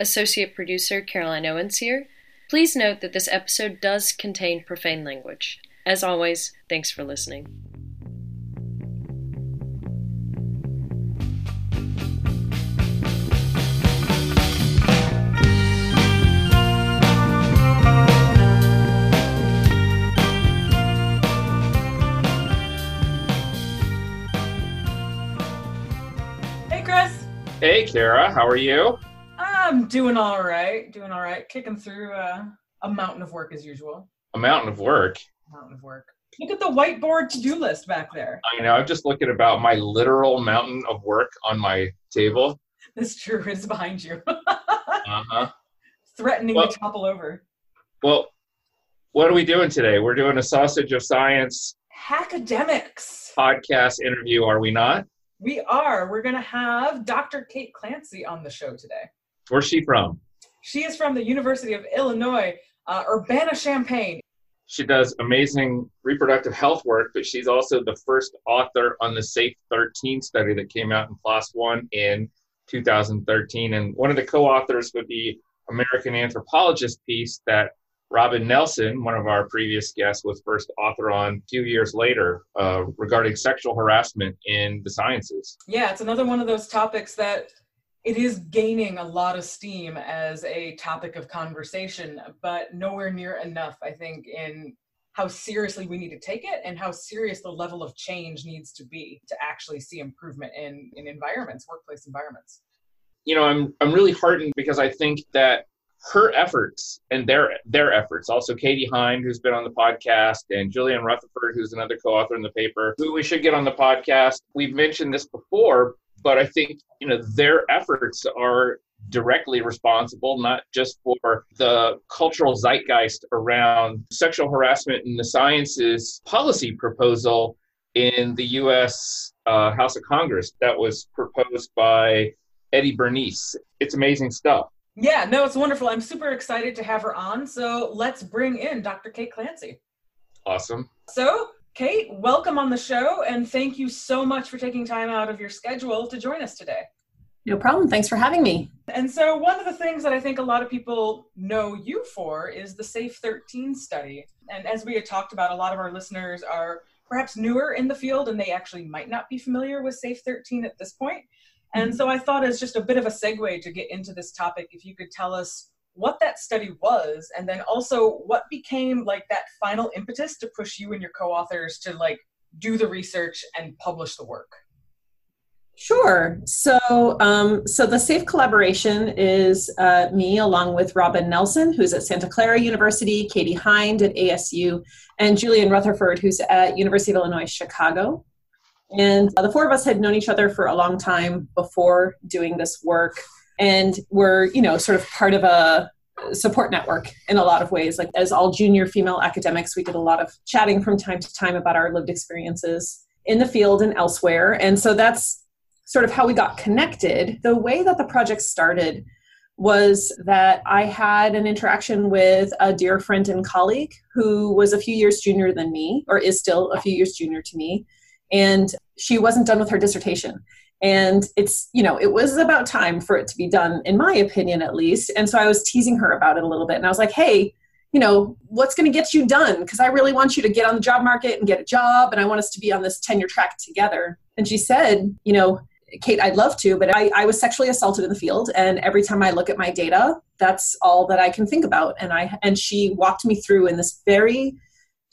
Associate producer Caroline Owens here. Please note that this episode does contain profane language. As always, thanks for listening. Hey, Chris. Hey, Kara, how are you? I'm doing all right. Doing all right. Kicking through uh, a mountain of work as usual. A mountain of work. Mountain of work. Look at the whiteboard to-do list back there. I know. I'm just looking about my literal mountain of work on my table. This true is behind you, Uh huh. threatening Well- to topple over. Well, what are we doing today? We're doing a sausage of science Academics. podcast interview, are we not? We are. We're going to have Dr. Kate Clancy on the show today. Where's she from? She is from the University of Illinois, uh, Urbana-Champaign. She does amazing reproductive health work, but she's also the first author on the Safe 13 study that came out in PLOS One in 2013. And one of the co authors with the American Anthropologist piece that Robin Nelson, one of our previous guests, was first author on a few years later uh, regarding sexual harassment in the sciences. Yeah, it's another one of those topics that it is gaining a lot of steam as a topic of conversation, but nowhere near enough, I think, in how seriously we need to take it and how serious the level of change needs to be to actually see improvement in, in environments, workplace environments. you know, I'm I'm really heartened because I think that her efforts and their their efforts, also Katie Hinde, who's been on the podcast, and Julienne Rutherford, who's another co-author in the paper, who we should get on the podcast. We've mentioned this before, but I think you know their efforts are directly responsible not just for the cultural zeitgeist around sexual harassment in the sciences policy proposal in the U.S. Uh, House of Congress that was proposed by Eddie Bernice. It's amazing stuff. Yeah, no, it's wonderful. I'm super excited to have her on. So let's bring in Dr. Kate Clancy. Awesome. So, Kate, welcome on the show, and thank you so much for taking time out of your schedule to join us today. No problem. Thanks for having me. And so, one of the things that I think a lot of people know you for is the SAFE 13 study. And as we had talked about, a lot of our listeners are perhaps newer in the field and they actually might not be familiar with SAFE 13 at this point. And mm-hmm. so, I thought, as just a bit of a segue to get into this topic, if you could tell us what that study was and then also what became like that final impetus to push you and your co-authors to like do the research and publish the work Sure. So, um, so the SAFE collaboration is uh, me along with Robin Nelson, who's at Santa Clara University, Katie Hinde at ASU, and Julienne Rutherford, who's at University of Illinois Chicago. And uh, the four of us had known each other for a long time before doing this work, and we're you know sort of part of a support network in a lot of ways. Like as all junior female academics, we did a lot of chatting from time to time about our lived experiences in the field and elsewhere. And so that's sort of how we got connected. The way that the project started was that I had an interaction with a dear friend and colleague who was a few years junior than me, or is still a few years junior to me. And she wasn't done with her dissertation. And it's, you know, it was about time for it to be done, in my opinion, at least. And so I was teasing her about it a little bit. And I was like, hey, you know, what's going to get you done? Because I really want you to get on the job market and get a job. And I want us to be on this tenure track together. And she said, you know, Kate, I'd love to, but I, I was sexually assaulted in the field, and every time I look at my data, that's all that I can think about. And I and she walked me through in this very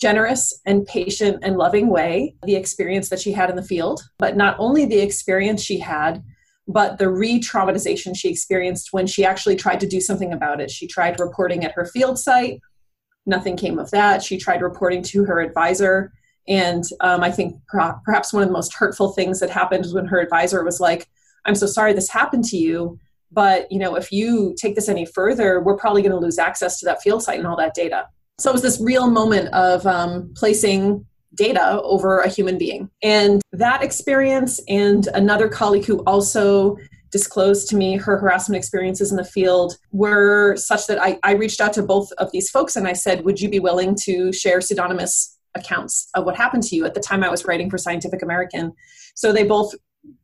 generous and patient and loving way the experience that she had in the field, but not only the experience she had, but the re-traumatization she experienced when she actually tried to do something about it. She tried reporting at her field site, nothing came of that. She tried reporting to her advisor. And um, I think per- perhaps one of the most hurtful things that happened was when her advisor was like, "I'm so sorry this happened to you, but you know if you take this any further, we're probably going to lose access to that field site and all that data." So it was this real moment of um, placing data over a human being, and that experience, and another colleague who also disclosed to me her harassment experiences in the field were such that I, I reached out to both of these folks and I said, Would you be willing to share pseudonymous accounts of what happened to you? At the time, I was writing for Scientific American. So they both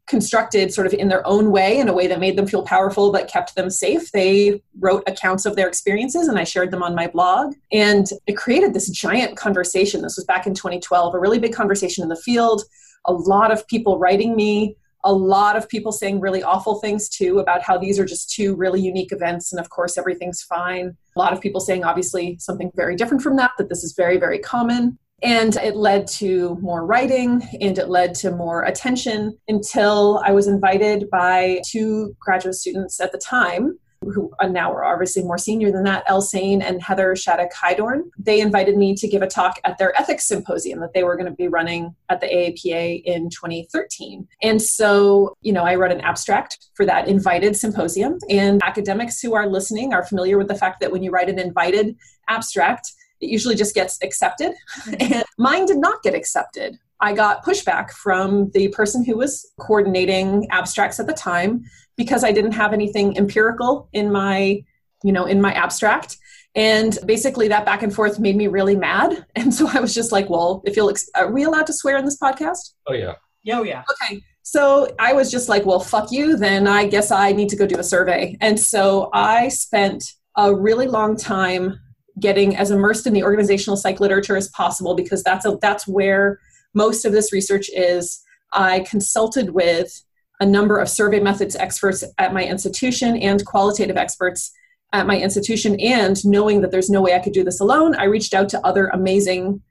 constructed sort of in their own way in a way that made them feel powerful but kept them safe. They wrote accounts of their experiences and i shared them on my blog. And it created this giant conversation. This was back in 2012 a really big conversation in the field a lot of people writing me a lot of people saying really awful things too about how these are just two really unique events and of course everything's fine. A lot of people saying obviously something very different from that that this is very very common and it led to more writing and it led to more attention until I was invited by two graduate students at the time who now are obviously more senior than that, Elle Sain and Heather Shattuck Heidorn. They invited me to give a talk at their ethics symposium that they were going to be running at the AAPA in 2013. And so, you know, I wrote an abstract for that invited symposium. And academics who are listening are familiar with the fact that when you write an invited abstract, it usually just gets accepted. Mm-hmm. And mine did not get accepted. I got pushback from the person who was coordinating abstracts at the time because I didn't have anything empirical in my, you know, in my abstract. And basically, that back and forth made me really mad. And so I was just like, well, if you'll, ex- are we allowed to swear in this podcast? Oh, yeah. Oh, yeah. Okay. So I was just like, well, fuck you. Then I guess I need to go do a survey. And so I spent a really long time getting as immersed in the organizational psych literature as possible because that's a, that's where most of this research is. I consulted with a number of survey methods experts at my institution and qualitative experts at my institution and knowing that there's no way I could do this alone, I reached out to other amazing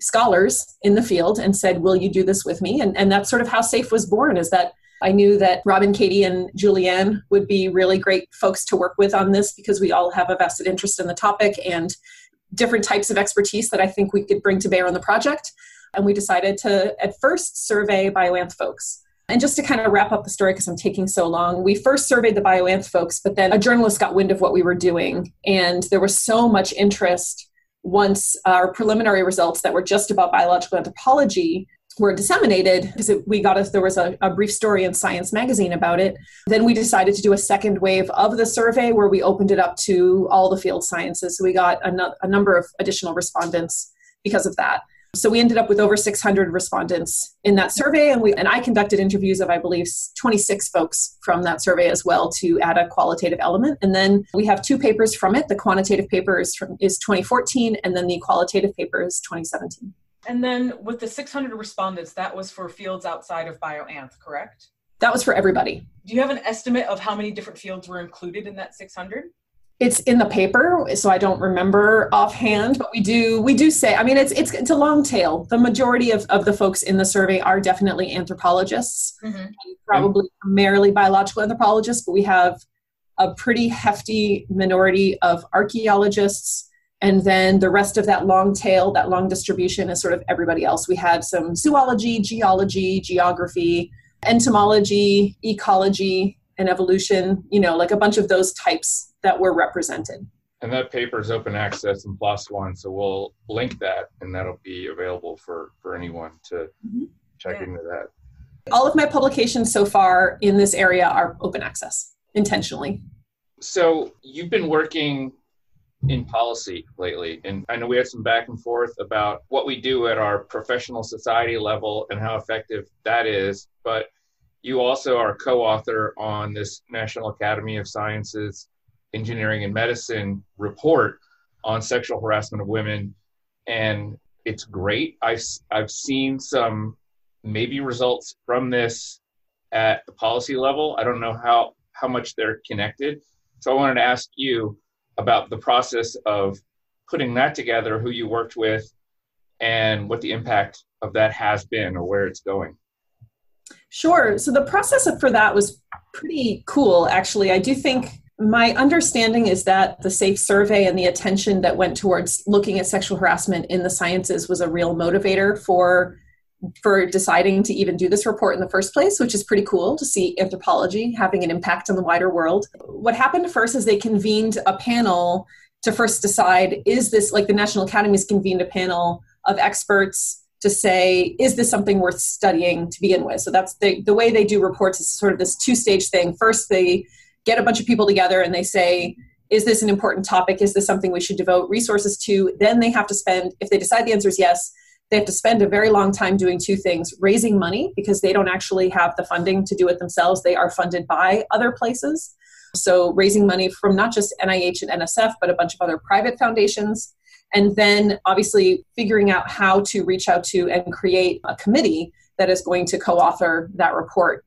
scholars in the field and said, Will you do this with me? And, and that's sort of how SAFE was born, is that I knew that Robin, Katie, and Julienne would be really great folks to work with on this because we all have a vested interest in the topic and different types of expertise that I think we could bring to bear on the project. And we decided to, at first, survey bioanth folks. And just to kind of wrap up the story because I'm taking so long, we first surveyed the bioanth folks, but then a journalist got wind of what we were doing. And there was so much interest once our preliminary results that were just about biological anthropology were disseminated because we got us there was a, a, brief story in science magazine about it. Then we decided to do a second wave of the survey where we opened it up to all the field sciences. So we got a, a number of additional respondents because of that. So we ended up with over 600 respondents in that survey and we and i conducted interviews of i believe 26 folks from that survey as well to add a qualitative element. And then we have two papers from it. The quantitative paper is, from, is 2014 and then the qualitative paper is 2017 and then with the 600 respondents that was for fields outside of bioanth correct? That was for everybody. Do you have an estimate of how many different fields were included in that 600 it's in the paper so i don't remember offhand but we do we do say i mean it's it's it's a long tail. The majority of, of the folks in the survey are definitely anthropologists mm-hmm. probably primarily biological anthropologists but we have a pretty hefty minority of archaeologists and then the rest of that long tail that long distribution is sort of everybody else we had some zoology geology geography entomology ecology and evolution you know like a bunch of those types that were represented. And that paper is open access and PLOS One, so we'll link that, and that'll be available for for anyone to mm-hmm. check yeah. into that. All of my publications so far in this area are open access intentionally. So you've been working in policy lately, and I know we had some back and forth about what we do at our professional society level and how effective that is. But you also are co-author on this National Academy of Sciences engineering and medicine report on sexual harassment of women. And it's great. I've i've seen some maybe results from this at the policy level. I don't know how how much they're connected. So i wanted to ask you about the process of putting that together who you worked with and what the impact of that has been or where it's going. Sure. So the process for that was pretty cool actually. I do think my understanding is that the SAFE survey and the attention that went towards looking at sexual harassment in the sciences was a real motivator for for deciding to even do this report in the first place, which is pretty cool to see anthropology having an impact on the wider world. What happened first is they convened a panel to first decide is this like the National Academies convened a panel of experts to say is this something worth studying to begin with so that's the, the way they do reports is sort of this two stage thing first they get a bunch of people together and they say, is this an important topic? Is this something we should devote resources to? Then they have to spend, if they decide the answer is yes, they have to spend a very long time doing two things raising money because they don't actually have the funding to do it themselves. They are funded by other places. So raising money from not just nih and nsf but a bunch of other private foundations. And then obviously figuring out how to reach out to and create a committee that is going to co-author that report.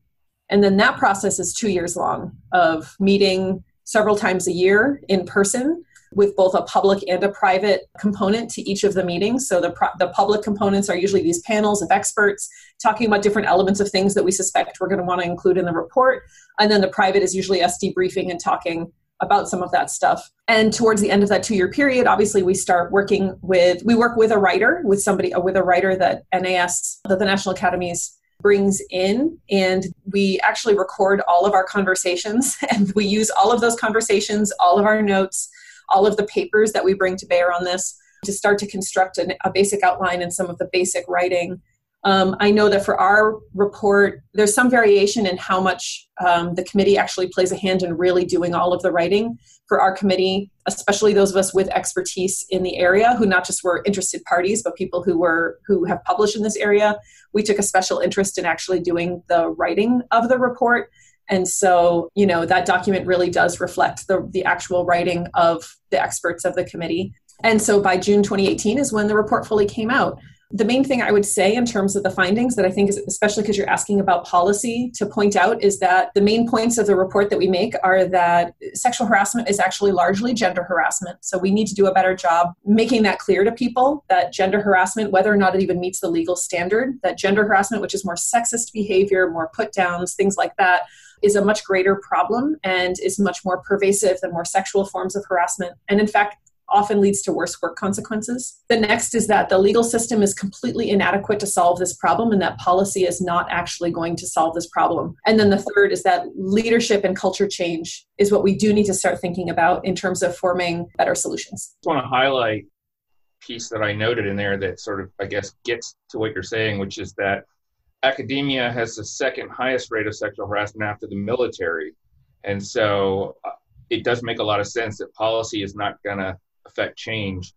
And then that process is two years long of meeting several times a year in person with both a public and a private component to each of the meetings. So the, the public components are usually these panels of experts talking about different elements of things that we suspect we're going to want to include in the report. And then the private is usually us debriefing and talking about some of that stuff. And towards the end of that two year period, obviously we start working with, we work with a writer, with somebody, uh, with a writer that NAS, that the National Academies brings in and we actually record all of our conversations and we use all of those conversations all of our notes all of the papers that we bring to bear on this to start to construct an, a basic outline and some of the basic writing. Um, I know that for our report, there's some variation in how much um, the committee actually plays a hand in really doing all of the writing for our committee, especially those of us with expertise in the area who not just were interested parties, but people who were who have published in this area. We took a special interest in actually doing the writing of the report and so, you know, that document really does reflect the, the actual writing of the experts of the committee. And so by June 2018 is when the report fully came out. The main thing I would say in terms of the findings that I think is, especially because you're asking about policy, to point out is that the main points of the report that we make are that sexual harassment is actually largely gender harassment. So we need to do a better job making that clear to people that gender harassment, whether or not it even meets the legal standard, that gender harassment, which is more sexist behavior, more put downs, things like that, is a much greater problem and is much more pervasive than more sexual forms of harassment. And in fact, often leads to worse work consequences. The next is that the legal system is completely inadequate to solve this problem and that policy is not actually going to solve this problem. And then the third is that leadership and culture change is what we do need to start thinking about in terms of forming better solutions. I want to highlight piece that I noted in there that sort of I guess gets to what you're saying, which is that academia has the second highest rate of sexual harassment after the military. And so uh, it does make a lot of sense that policy is not going to affect change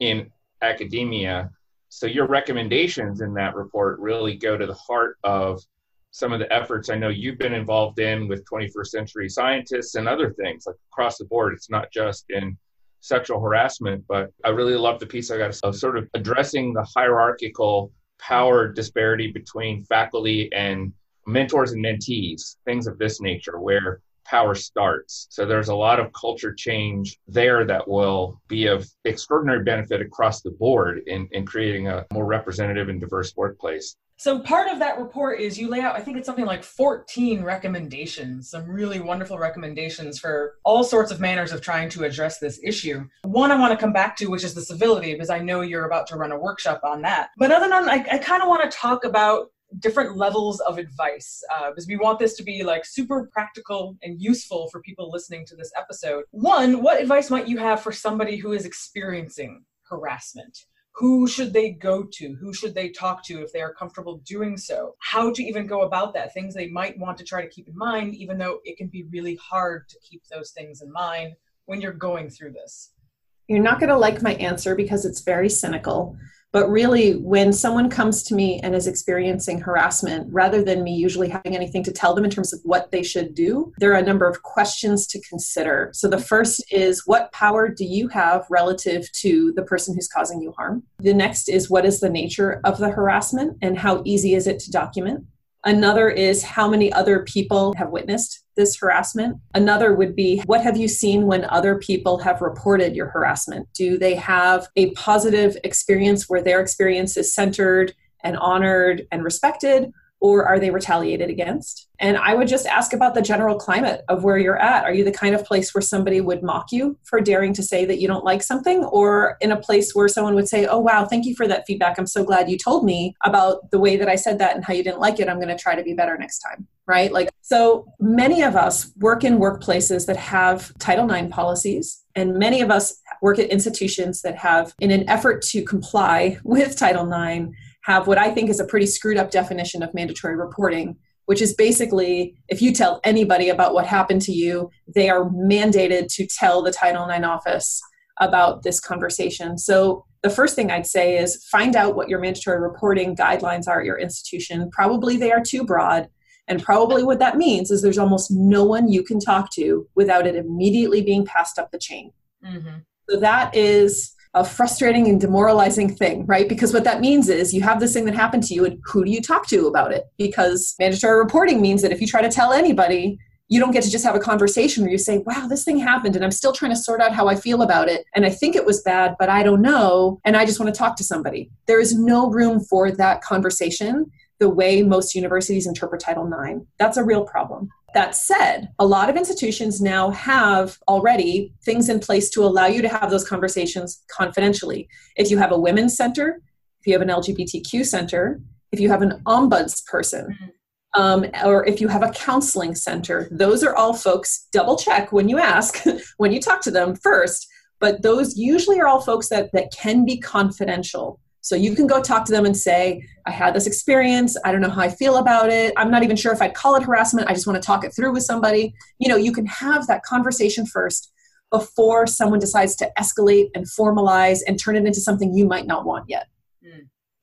in academia. So your recommendations in that report really go to the heart of some of the efforts I know you've been involved in with 21st century scientists and other things like across the board. It's not just in sexual harassment, but I really love the piece I got of sort of addressing the hierarchical power disparity between faculty and mentors and mentees, things of this nature, where power starts. So there's a lot of culture change there that will be of extraordinary benefit across the board in, in creating a more representative and diverse workplace. So part of that report is you lay out, I think it's something like 14 recommendations, some really wonderful recommendations for all sorts of manners of trying to address this issue. One I want to come back to, which is the civility, because I know you're about to run a workshop on that. But other than I, I kind of want to talk about different levels of advice uh, because we want this to be like super practical and useful for people listening to this episode. One, what advice might you have for somebody who is experiencing harassment? who should they go to who should they talk to if they are comfortable doing so how to even go about that things they might want to try to keep in mind even though it can be really hard to keep those things in mind when you're going through this you're not going to like my answer because it's very cynical but really, when someone comes to me and is experiencing harassment, rather than me usually having anything to tell them in terms of what they should do, there are a number of questions to consider. So the first is what power do you have relative to the person who's causing you harm? The next is what is the nature of the harassment and how easy is it to document? Another is how many other people have witnessed this harassment. Another would be what have you seen when other people have reported your harassment? Do they have a positive experience where their experience is centered and honored and respected? Or are they retaliated against? And I would just ask about the general climate of where you're at. Are you the kind of place where somebody would mock you for daring to say that you don't like something, or in a place where someone would say, Oh, wow, thank you for that feedback. I'm so glad you told me about the way that I said that and how you didn't like it. I'm going to try to be better next time. Right? Like, so many of us work in workplaces that have Title IX policies, and many of us work at institutions that have, in an effort to comply with Title IX, have what I think is a pretty screwed up definition of mandatory reporting, which is basically if you tell anybody about what happened to you, they are mandated to tell the Title IX office about this conversation. So the first thing I'd say is find out what your mandatory reporting guidelines are at your institution. Probably they are too broad. And probably what that means is there's almost no one you can talk to without it immediately being passed up the chain. Mm-hmm. So that is a frustrating and demoralizing thing, right? Because what that means is you have this thing that happened to you, and who do you talk to about it? Because mandatory reporting means that if you try to tell anybody, you don't get to just have a conversation where you say, wow, this thing happened and I'm still trying to sort out how I feel about it. And I think it was bad, but I don't know. And I just want to talk to somebody. There is no room for that conversation the way most universities interpret Title IX. That's a real problem. That said, a lot of institutions now have already things in place to allow you to have those conversations confidentially. If you have a women's center, if you have an LGBTQ center, if you have an ombuds person, mm-hmm um, or if you have a counseling center, those are all folks, double check when you ask, when you talk to them first, but those usually are all folks that, that can be confidential. So you can go talk to them and say, I had this experience. I don't know how I feel about it. I'm not even sure if I'd call it harassment. I just want to talk it through with somebody. You know, you can have that conversation first before someone decides to escalate and formalize and turn it into something you might not want yet.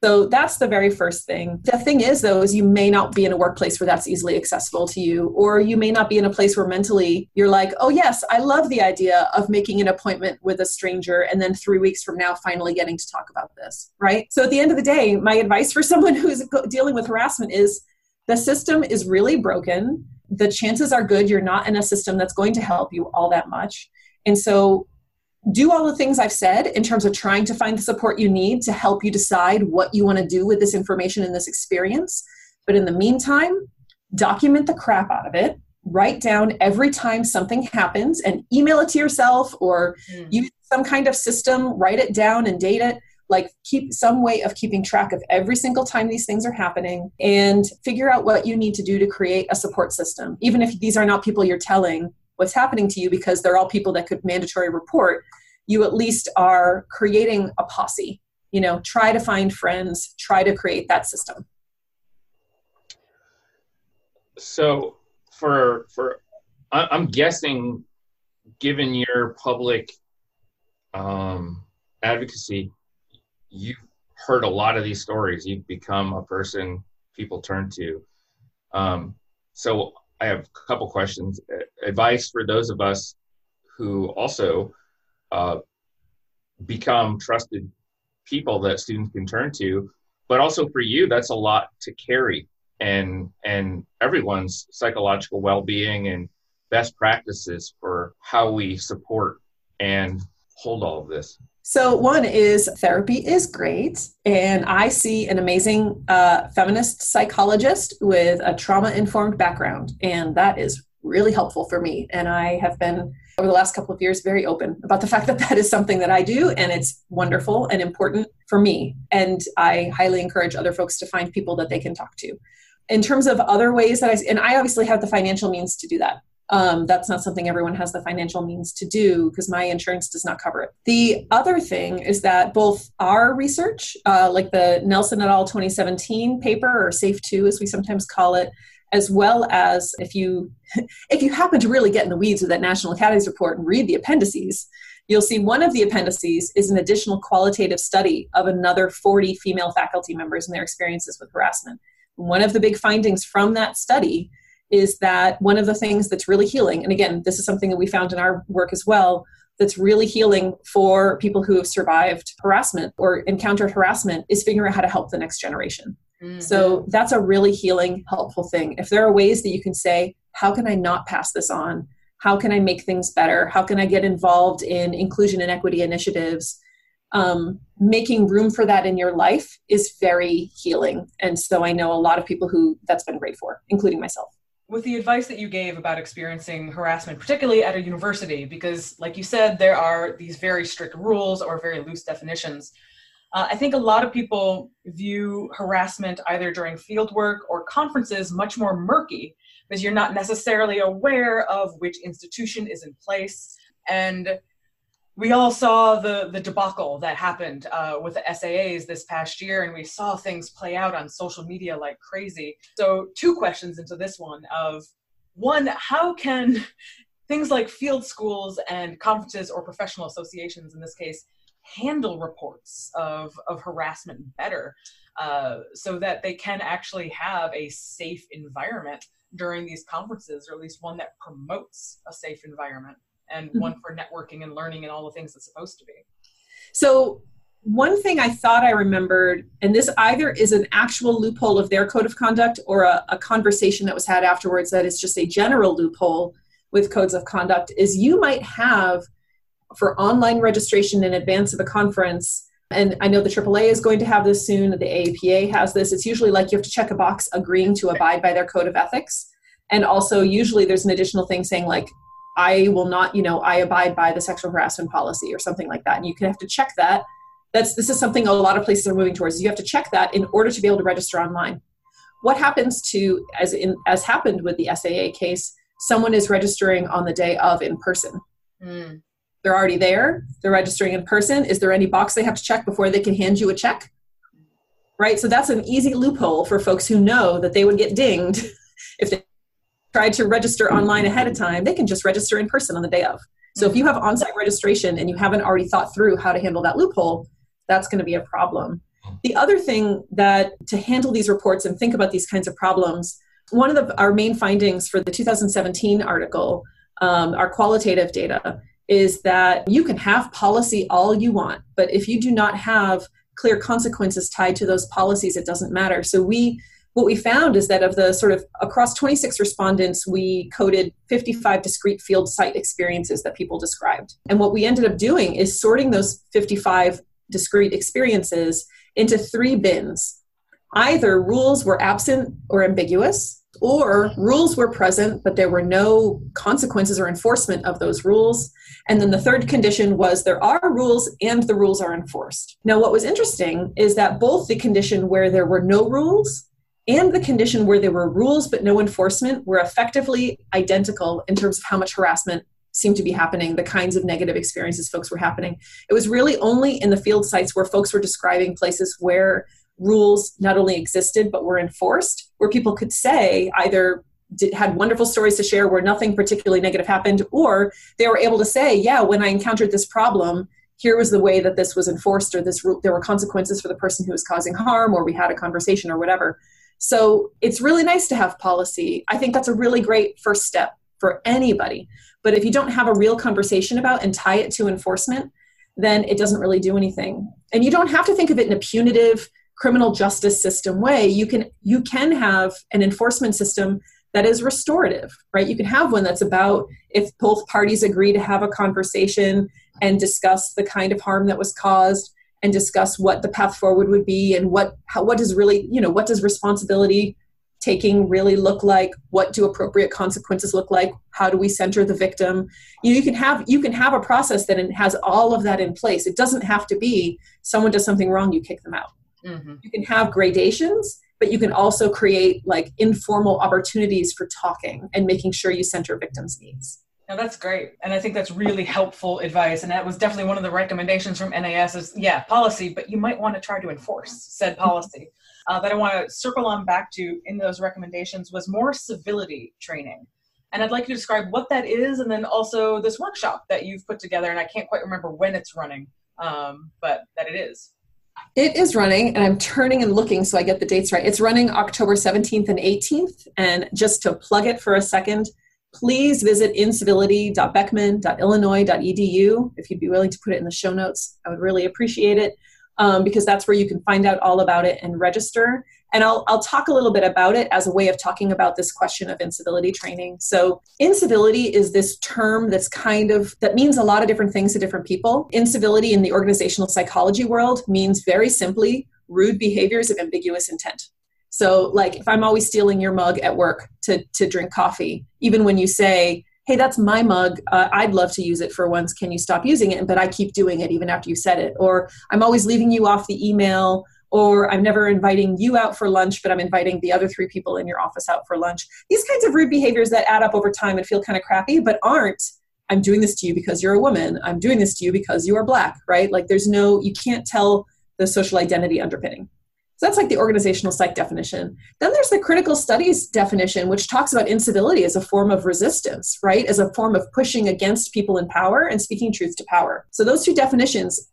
So that's the very first thing. The thing is, though, is you may not be in a workplace where that's easily accessible to you, or you may not be in a place where mentally you're like, oh, yes, I love the idea of making an appointment with a stranger and then three weeks from now finally getting to talk about this, right? So at the end of the day, my advice for someone who's dealing with harassment is the system is really broken. The chances are good you're not in a system that's going to help you all that much. And so do all the things I've said in terms of trying to find the support you need to help you decide what you want to do with this information and this experience. But in the meantime, document the crap out of it. Write down every time something happens and email it to yourself or mm. use some kind of system, write it down and date it. Like, keep some way of keeping track of every single time these things are happening and figure out what you need to do to create a support system. Even if these are not people you're telling, what's happening to you because they're all people that could mandatory report you at least are creating a posse. You know try to find friends try to create that system. So for for i'm guessing given your public um, advocacy you've heard a lot of these stories. You've become a person people turn to. Um, so I have a couple questions. Advice for those of us who also uh, become trusted people that students can turn to, but also for you, that's a lot to carry, and and everyone's psychological well-being and best practices for how we support and hold all of this. So, one is therapy is great. And I see an amazing uh, feminist psychologist with a trauma informed background. And that is really helpful for me. And I have been, over the last couple of years, very open about the fact that that is something that I do. And it's wonderful and important for me. And I highly encourage other folks to find people that they can talk to. In terms of other ways that I, and I obviously have the financial means to do that um, that's not something everyone has the financial means to do because my insurance does not cover it. The other thing is that both our research, uh, like the Nelson et al. 2017 paper, or SAFE2 as we sometimes call it, as well as if you if you happen to really get in the weeds with that National Academies report and read the appendices, you'll see one of the appendices is an additional qualitative study of another 40 female faculty members and their experiences with harassment. One of the big findings from that study is that one of the things that's really healing, and again, this is something that we found in our work as well, that's really healing for people who have survived harassment or encountered harassment is figuring out how to help the next generation. Mm-hmm. So that's a really healing, helpful thing. If there are ways that you can say, how can I not pass this on? How can I make things better? How can I get involved in inclusion and equity initiatives? Um, making room for that in your life is very healing. And so I know a lot of people who that's been great for, including myself with the advice that you gave about experiencing harassment, particularly at a university, because, like you said, there are these very strict rules or very loose definitions. Uh, I think a lot of people view harassment either during fieldwork or conferences much more murky because you're not necessarily aware of which institution is in place. And we all saw the the debacle that happened uh, with the SAAs this past year, and we saw things play out on social media like crazy. So, two questions into this one: of one, how can things like field schools and conferences or professional associations, in this case, handle reports of, of harassment better uh, so that they can actually have a safe environment during these conferences, or at least one that promotes a safe environment and mm-hmm. one for networking and learning and all the things it's supposed to be. So, one thing I thought I remembered, and this either is an actual loophole of their code of conduct or a, a conversation that was had afterwards that is just a general loophole with codes of conduct, is you might have for online registration in advance of a conference. And I know the AAA is going to have this soon, the AAPA has this. It's usually like you have to check a box agreeing to abide by their code of ethics. And also, usually there's an additional thing saying, like, I will not, you know, I abide by the sexual harassment policy or something like that. And you can have to check that. That's this is something a lot of places are moving towards. You have to check that in order to be able to register online. What happens to as in as happened with the SAA case, someone is registering on the day of in person. Mm. They're already there. They're registering in person. Is there any box they have to check before they can hand you a check? Right? So that's an easy loophole for folks who know that they would get dinged if they tried to register online ahead of time. They can just register in person on the day of. So if you have on site registration and you haven't already thought through how to handle that loophole, that's going to be a problem. The other thing that to handle these reports and think about these kinds of problems, one of the, our main findings for the 2017 article, um, our qualitative data, is that you can have policy all you want, but if you do not have clear consequences tied to those policies, it doesn't matter. So we what we found is that of the sort of across 26 respondents, we coded 55 discrete field site experiences that people described. And what we ended up doing is sorting those 55 discrete experiences into three bins. Either rules were absent or ambiguous, or rules were present, but there were no consequences or enforcement of those rules. And then the third condition was there are rules and the rules are enforced. Now, what was interesting is that both the condition where there were no rules and the condition where there were rules but no enforcement were effectively identical in terms of how much harassment seemed to be happening, the kinds of negative experiences folks were happening. It was really only in the field sites where folks were describing places where rules not only existed but were enforced, where people could say either did, had wonderful stories to share where nothing particularly negative happened, or they were able to say, yeah, when I encountered this problem, here was the way that this was enforced, or this there were consequences for the person who was causing harm, or we had a conversation, or whatever. So it's really nice to have policy. I think that's a really great first step for anybody. But if you don't have a real conversation about and tie it to enforcement, then it doesn't really do anything. And you don't have to think of it in a punitive criminal justice system way. You can you can have an enforcement system that is restorative, right? You can have one that's about if both parties agree to have a conversation and discuss the kind of harm that was caused and discuss what the path forward would be and what how, what does really you know what does responsibility taking really look like? What do appropriate consequences look like? How do we center the victim? You, you can have you can have a process that has all of that in place. It doesn't have to be someone does something wrong you kick them out. Mm-hmm. you can have gradations but you can also create like informal opportunities for talking and making sure you center victims needs now that's great. And I think that's really helpful advice. And that was definitely one of the recommendations from NAS is, yeah, policy, but you might want to try to enforce said policy. Uh, that I want to circle on back to in those recommendations was more civility training. And I'd like you to describe what that is and then also this workshop that you've put together. And I can't quite remember when it's running, um, but that it is. It is running, and I'm turning and looking so I get the dates right. It's running October 17th and 18th. And just to plug it for a second, please visit incivility.beckman.illinois.edu if you'd be willing to put it in the show notes. I would really appreciate it um, because that's where you can find out all about it and register. And I'll, I'll talk a little bit about it as a way of talking about this question of incivility training. So, incivility is this term that's kind of that means a lot of different things to different people. Incivility in the organizational psychology world means very simply rude behaviors of ambiguous intent. So, like if I'm always stealing your mug at work to, to drink coffee, even when you say, hey, that's my mug, uh, I'd love to use it for once, can you stop using it? But I keep doing it even after you said it. Or I'm always leaving you off the email, or I'm never inviting you out for lunch, but I'm inviting the other three people in your office out for lunch. These kinds of rude behaviors that add up over time and feel kind of crappy, but aren't. I'm doing this to you because you're a woman. I'm doing this to you because you are black, right? Like there's no, you can't tell the social identity underpinning. So that's like the organizational psych definition. Then there's the critical studies definition, which talks about incivility as a form of resistance, right? As a form of pushing against people in power and speaking truth to power. So those two definitions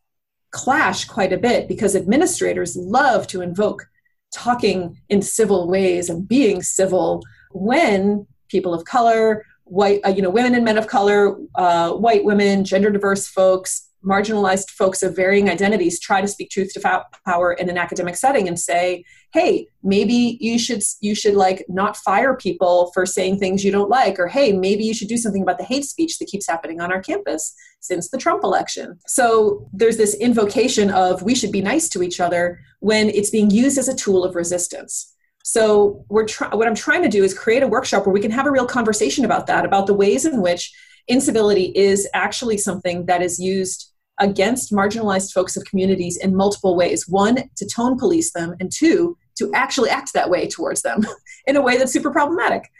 clash quite a bit because administrators love to invoke talking in civil ways and being civil when people of color white uh, you know women and men of color uh, white women gender diverse folks marginalized folks of varying identities try to speak truth to power in an academic setting and say hey maybe you should you should like not fire people for saying things you don't like or hey maybe you should do something about the hate speech that keeps happening on our campus since the trump election. So there's this invocation of we should be nice to each other when it's being used as a tool of resistance. So we're try- what i'm trying to do is create a workshop where we can have a real conversation about that about the ways in which incivility is actually something that is used against marginalized folks of communities in multiple ways. One to tone police them and two to actually act that way towards them in a way that's super problematic.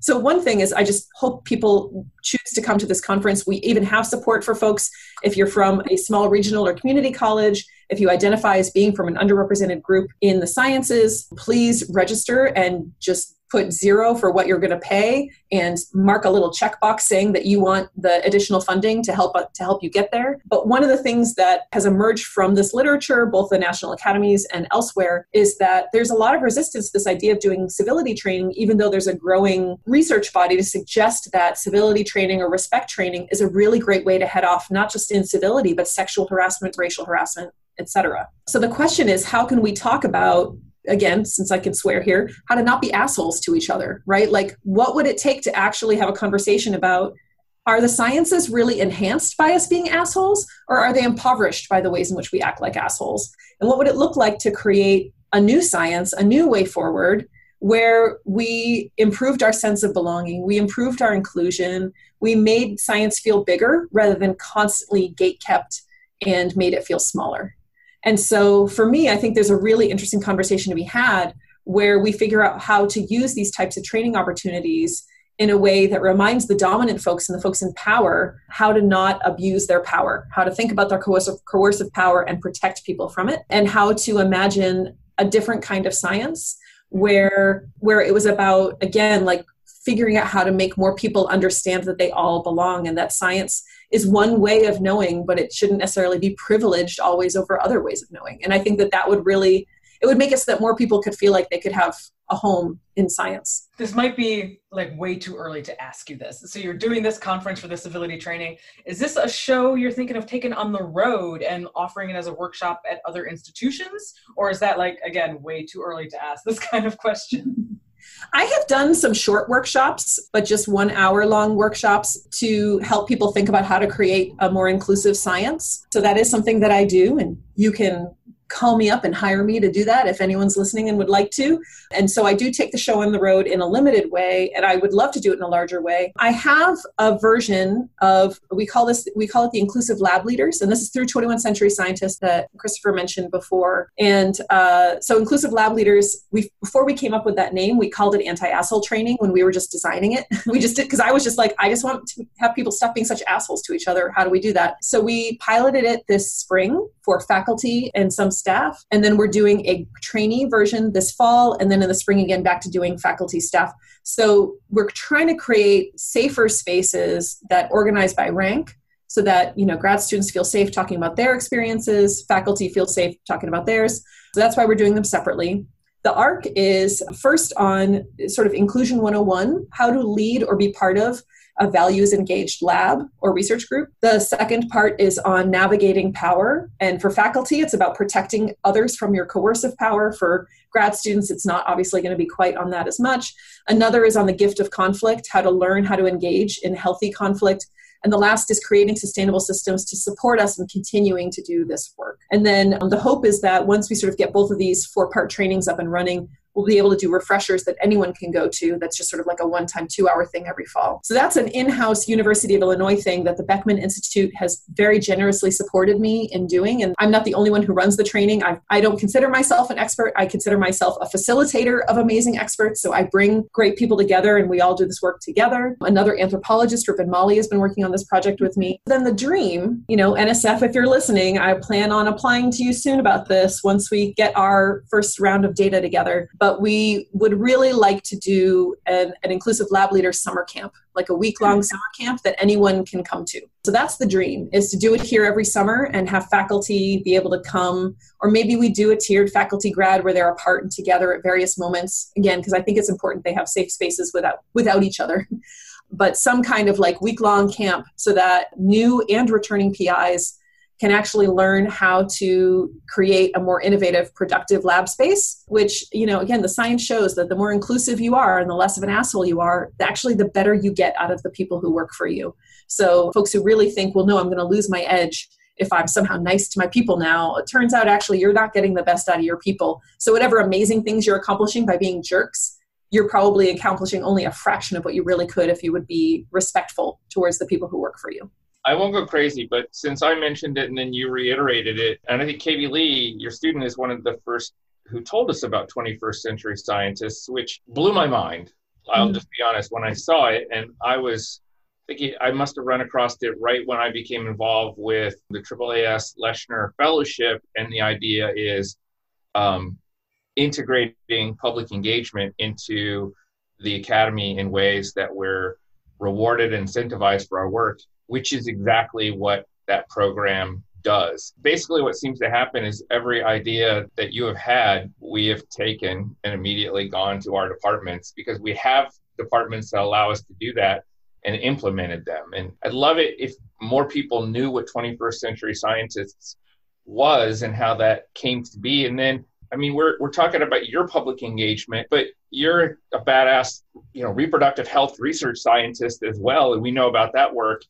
So one thing is i just hope people choose to come to this conference. We even have support for folks. If you're from a small regional or community college if you identify as being from an underrepresented group in the sciences please register and just put zero for what you're going to pay and mark a little checkbox saying that you want the additional funding to help uh, to help you get there. But one of the things that has emerged from this literature both the national academies and elsewhere is that there's a lot of resistance to this idea of doing civility training even though there's a growing research body to suggest that civility training or respect training is a really great way to head off not just incivility but sexual harassment racial harassment etc so the question is how can we talk about again, since I can swear here, how to not be assholes to each other, right? Like, what would it take to actually have a conversation about are the sciences really enhanced by us being assholes, or are they impoverished by the ways in which we act like assholes? And what would it look like to create a new science, a new way forward? Where we improved our sense of belonging, we improved our inclusion, we made science feel bigger rather than constantly gate kept and made it feel smaller. And so for me, I think there's a really interesting conversation to be had where we figure out how to use these types of training opportunities in a way that reminds the dominant folks and the folks in power how to not abuse their power, how to think about their coercive, coercive power and protect people from it, and how to imagine a different kind of science where where it was about again like figuring out how to make more people understand that they all belong and that science is one way of knowing but it shouldn't necessarily be privileged always over other ways of knowing. And i think that that would really it would make it so that more people could feel like they could have a home in science. This might be like way too early to ask you this. So you're doing this conference for the civility training. Is this a show you're thinking of taking on the road and offering it as a workshop at other institutions? Or is that like again way too early to ask this kind of question I have done some short workshops, but just one hour long workshops to help people think about how to create a more inclusive science. So that is something that I do, and you can call me up and hire me to do that if anyone's listening and would like to. And so I do take the show on the road in a limited way and I would love to do it in a larger way. I have a version of we call this we call it the inclusive lab leaders and this is through 21st century scientists that Christopher mentioned before. And uh, so inclusive lab leaders we before we came up with that name we called it anti-asshole training when we were just designing it. we just did because I was just like I just want to have people stop being such assholes to each other. How do we do that? So we piloted it this spring for faculty and some staff. And then we're doing a trainee version this fall, and then in the spring again, back to doing faculty staff. So we're trying to create safer spaces that organize by rank so that you know grad students feel safe talking about their experiences faculty feel safe talking about theirs so that's why we're doing them separately the arc is first on sort of inclusion 101 how to lead or be part of a values engaged lab or research group. The second part is on navigating power. And for faculty, it's about protecting others from your coercive power. For grad students, it's not obviously going to be quite on that as much. Another is on the gift of conflict, how to learn how to engage in healthy conflict. And the last is creating sustainable systems to support us in continuing to do this work. And then um, the hope is that once we sort of get both of these four part trainings up and running, we'll be able to do refreshers that anyone can go to. That's just sort of like a one time, two hour thing every fall. So that's an in house University of Illinois thing that the Beckman Institute has very generously supported me in doing. And I'm not the only one who runs the training. I, I don't consider myself an expert. I consider myself a facilitator of amazing experts. So I bring great people together and we all do this work together. Another anthropologist, Ripan Malhi, has been working on this project with me. Then the dream, you know, NSF, if you're listening, I plan on applying to you soon about this once we get our first round of data together. But but we would really like to do an, an inclusive lab leader summer camp, like a week long mm. summer camp that anyone can come to. So that's the dream is to do it here every summer and have faculty be able to come, or maybe we do a tiered faculty grad where they're apart and together at various moments. Again, because I think it's important they have safe spaces without without each other. but some kind of like week long camp so that new and returning PIs can actually learn how to create a more innovative productive lab space which you know again the science shows that the more inclusive you are and the less of an asshole you are actually the better you get out of the people who work for you. So folks who really think well no i'm going to lose my edge if i'm somehow nice to my people now it turns out actually you're not getting the best out of your people. So whatever amazing things you're accomplishing by being jerks you're probably accomplishing only a fraction of what you really could if you would be respectful towards the people who work for you I won't go crazy, but since I mentioned it and then you reiterated it, and I think Katie Lee, your student, is one of the first who told us about 21st century scientists, which blew my mind. I'll mm-hmm. just be honest, when I saw it, and I was thinking I must have run across it right when I became involved with the AAAS Leshner Fellowship, and the idea is um, integrating public engagement into the academy in ways that we're rewarded and incentivized for our work which is exactly what that program does. Basically, what seems to happen is every idea that you have had, we have taken and immediately gone to our departments because we have departments that allow us to do that and implemented them. And I'd love it if more people knew what 21st century scientists was and how that came to be. And then, I mean, we're, we're talking about your public engagement, but you're a badass, you know, reproductive health research scientist as well. And we know about that work.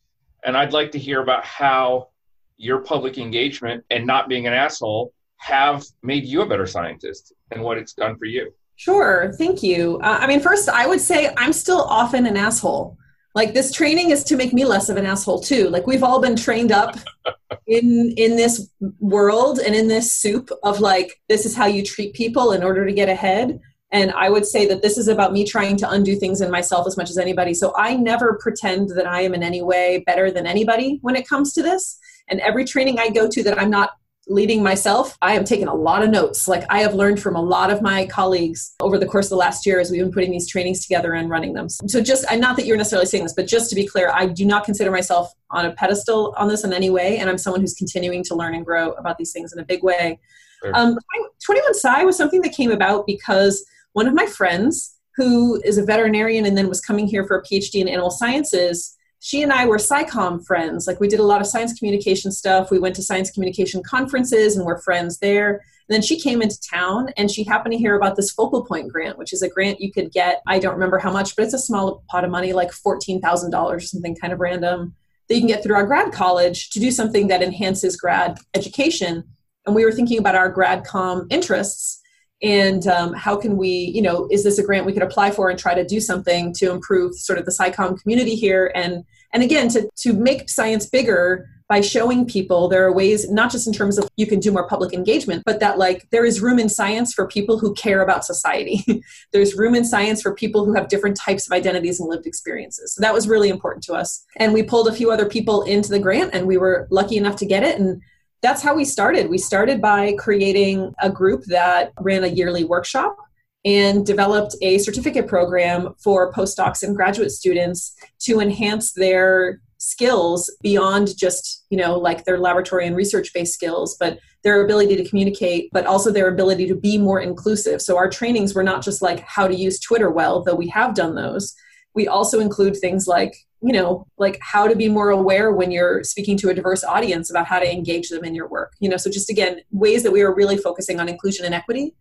And I'd like to hear about how your public engagement and not being an asshole have made you a better scientist and what it's done for you. Sure, thank you. Uh, I mean, first, I would say I'm still often an asshole. Like this training is to make me less of an asshole too. Like we've all been trained up in in this world and in this soup of like this is how you treat people in order to get ahead. And I would say that this is about me trying to undo things in myself as much as anybody. So I never pretend that I am in any way better than anybody when it comes to this. And every training I go to that I'm not leading myself, I am taking a lot of notes. Like I have learned from a lot of my colleagues over the course of the last year as we've been putting these trainings together and running them. So just, and not that you're necessarily saying this, but just to be clear, I do not consider myself on a pedestal on this in any way. And I'm someone who's continuing to learn and grow about these things in a big way. Sure. Um, 21 Sci was something that came about because one of my friends who is a veterinarian and then was coming here for a PhD in animal sciences, she and I were SciComm friends. Like we did a lot of science communication stuff. We went to science communication conferences and we're friends there. And then she came into town and she happened to hear about this focal point grant, which is a grant you could get. I don't remember how much, but it's a small pot of money, like $14,000 or something kind of random, that you can get through our grad college to do something that enhances grad education. And we were thinking about our grad com interests and um, how can we you know is this a grant we could apply for and try to do something to improve sort of the SciComm community here? And and again to to make science bigger by showing people there are ways not just in terms of you can do more public engagement but that like there is room in science for people who care about society. There's room in science for people who have different types of identities and lived experiences. So that was really important to us. And we pulled a few other people into the grant and we were lucky enough to get it. And that's how we started. We started by creating a group that ran a yearly workshop and developed a certificate program for postdocs and graduate students to enhance their skills beyond just you know like their laboratory and research based skills but their ability to communicate but also their ability to be more inclusive so our trainings were not just like how to use twitter well though we have done those we also include things like you know like how to be more aware when you're speaking to a diverse audience about how to engage them in your work you know? So just again ways that we are really focusing on inclusion and equity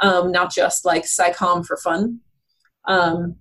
um, not just like SciComm for fun. Um,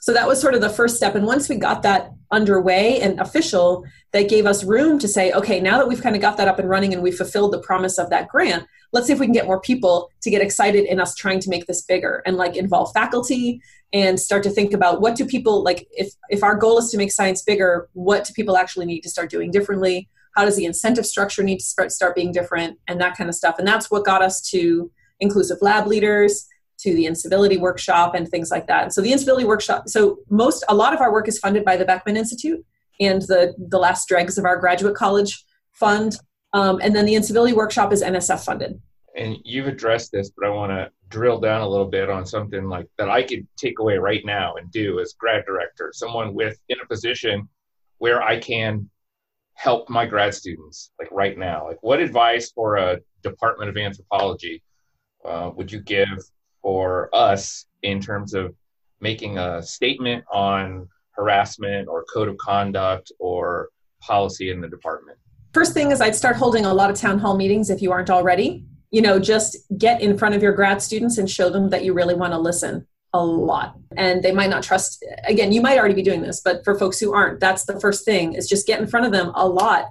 so that was sort of the first step. And once we got that underway and official that gave us room to say okay now that we've kind of got that up and running and we fulfilled the promise of that grant let's see if we can get more people to get excited in us trying to make this bigger and like involve faculty and start to think about what do people like if if our goal is to make science bigger what do people actually need to start doing differently? How does the incentive structure need to start start being different? And that kind of stuff. And that's what got us to inclusive lab leaders to the incivility workshop and things like that. And so the incivility workshop so most a lot of our work is funded by the beckman institute and the the last dregs of our graduate college fund. Um, and then the incivility workshop is nsf funded. And you've addressed this, but I want to drill down a little bit on something like that I could take away right now and do as grad director, someone with in a position where I can help my grad students like right now. Like what advice for a department of anthropology uh, would you give for us in terms of making a statement on harassment or code of conduct or policy in the department? First thing is i'd start holding a lot of town hall meetings if you aren't already you know just get in front of your grad students and show them that you really want to listen a lot. And they might not trust again you might already be doing this but for folks who aren't that's the first thing is just get in front of them a lot.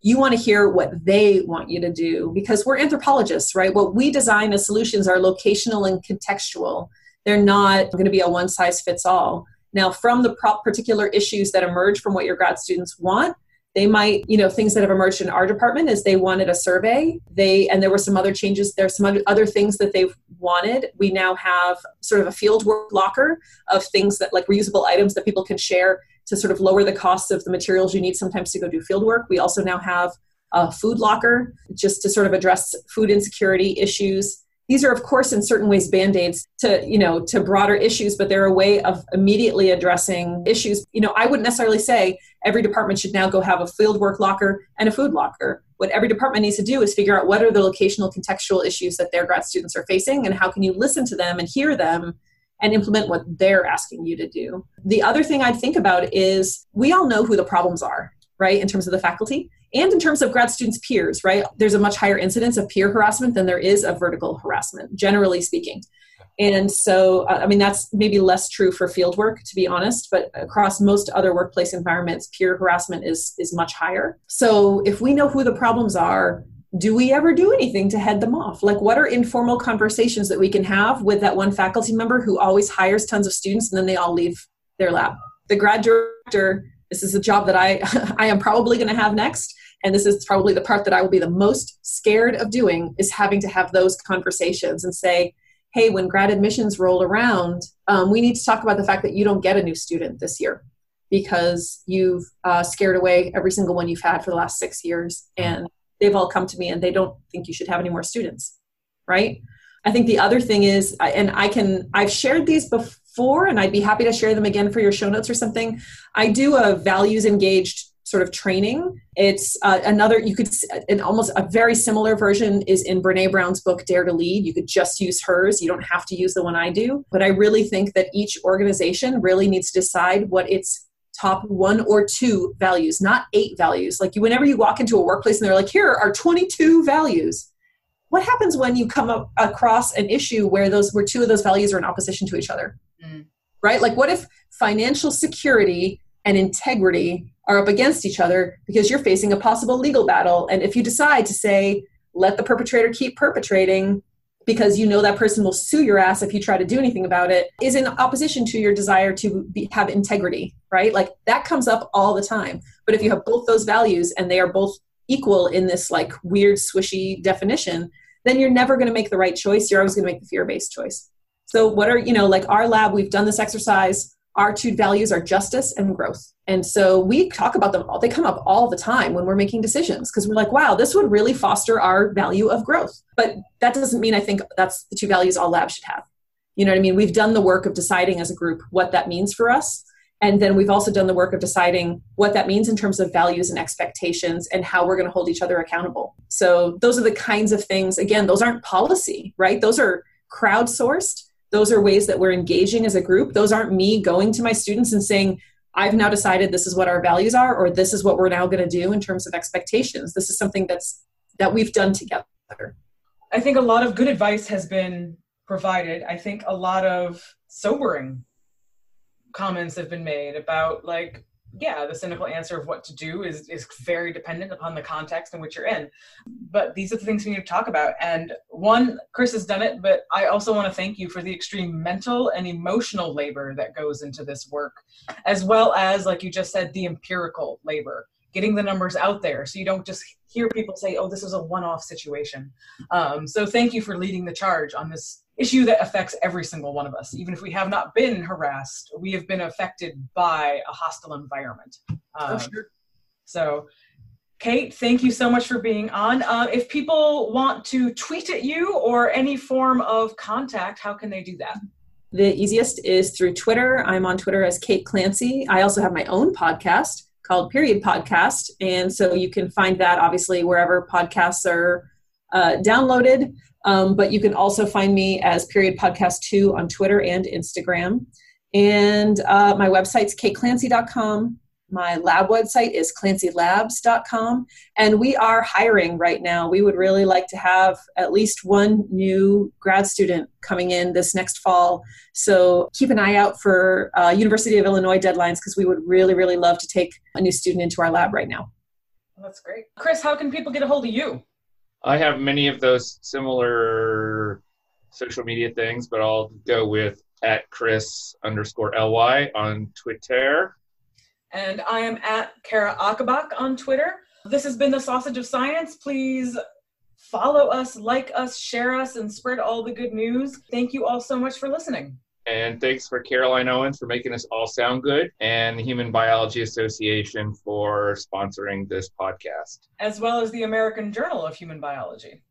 You want to hear what they want you to do because we're anthropologists right? What we design as solutions are locational and contextual. They're not going to be a one size fits all now from the particular issues that emerge from what your grad students want they might you know things that have emerged in our department is they wanted a survey. They and there were some other changes there's some other things that they've wanted. We now have sort of a field work locker of things that like reusable items that people can share to sort of lower the costs of the materials you need sometimes to go do field work. We also now have a food locker just to sort of address food insecurity issues these are of course in certain ways band-aids to you know to broader issues but they're a way of immediately addressing issues. You know i wouldn't necessarily say every department should now go have a field work locker and a food locker. What every department needs to do is figure out what are the locational contextual issues that their grad students are facing and how can you listen to them and hear them and implement what they're asking you to do. The other thing i'd think about is we all know who the problems are right in terms of the faculty and in terms of grad students peers right there's a much higher incidence of peer harassment than there is of vertical harassment generally speaking. And so uh, i mean that's maybe less true for field work to be honest but across most other workplace environments peer harassment is is much higher. So if we know who the problems are do we ever do anything to head them off? Like what are informal conversations that we can have with that one faculty member who always hires tons of students and then they all leave their lab? The grad director this is a job that I, I am probably going to have next. And this is probably the part that I will be the most scared of doing is having to have those conversations and say, hey, when grad admissions roll around, um, we need to talk about the fact that you don't get a new student this year because you've uh, scared away every single one you've had for the last six years. And they've all come to me and they don't think you should have any more students, right? I think the other thing is, and I can, I've shared these before and I'd be happy to share them again for your show notes or something. I do a values engaged sort of training. It's uh, another, you could, an almost a very similar version is in Brene Brown's book, Dare to Lead. You could just use hers. You don't have to use the one I do. But I really think that each organization really needs to decide what its top one or two values, not eight values. Like you, whenever you walk into a workplace and they're like, here are 22 values. What happens when you come up across an issue where those where two of those values are in opposition to each other? Mm. Right? Like, what if financial security and integrity are up against each other because you're facing a possible legal battle? And if you decide to say, let the perpetrator keep perpetrating because you know that person will sue your ass if you try to do anything about it is in opposition to your desire to be, have integrity right like that comes up all the time but if you have both those values and they are both equal in this like weird swishy definition then you're never going to make the right choice you're always going to make the fear-based choice so, what are, you know, like our lab, we've done this exercise. Our two values are justice and growth. And so we talk about them all. They come up all the time when we're making decisions because we're like, wow, this would really foster our value of growth. But that doesn't mean I think that's the two values all labs should have. You know what I mean? We've done the work of deciding as a group what that means for us. And then we've also done the work of deciding what that means in terms of values and expectations and how we're going to hold each other accountable. So those are the kinds of things, again, those aren't policy, right? Those are crowdsourced those are ways that we're engaging as a group. Those aren't me going to my students and saying i've now decided this is what our values are or this is what we're now going to do in terms of expectations. This is something that's that we've done together. I think a lot of good advice has been provided. I think a lot of sobering comments have been made about like yeah, the cynical answer of what to do is is very dependent upon the context in which you're in. But these are the things we need to talk about. And one, Chris has done it, but I also want to thank you for the extreme mental and emotional labor that goes into this work, as well as, like you just said, the empirical labor, getting the numbers out there so you don't just hear people say, oh, this is a one-off situation. Um, so thank you for leading the charge on this issue that affects every single one of us. Even if we have not been harassed, we have been affected by a hostile environment. Um, oh, sure. So Kate, thank you so much for being on. Uh, if people want to tweet at you or any form of contact, how can they do that? The easiest is through Twitter. I'm on Twitter as Kate Clancy. I also have my own podcast called Period Podcast. And so you can find that obviously wherever podcasts are uh, downloaded. Um, but you can also find me as Period Podcast 2 on Twitter and Instagram. And uh, my website's kateclancy.com. My lab website is clancylabs.com. And we are hiring right now. We would really like to have at least one new grad student coming in this next fall. So keep an eye out for uh, University of Illinois deadlines because we would really, really love to take a new student into our lab right now. That's great. Chris, how can people get a hold of you? I have many of those similar social media things, but I'll go with at Chris underscore ly on Twitter. And I am at Cara Ocobock on Twitter. This has been the Sausage of Science. Please follow us, like us, share us, and spread all the good news. Thank you all so much for listening. And thanks for Caroline Owens for making us all sound good, and the Human Biology Association for sponsoring this podcast, as well as the American Journal of Human Biology.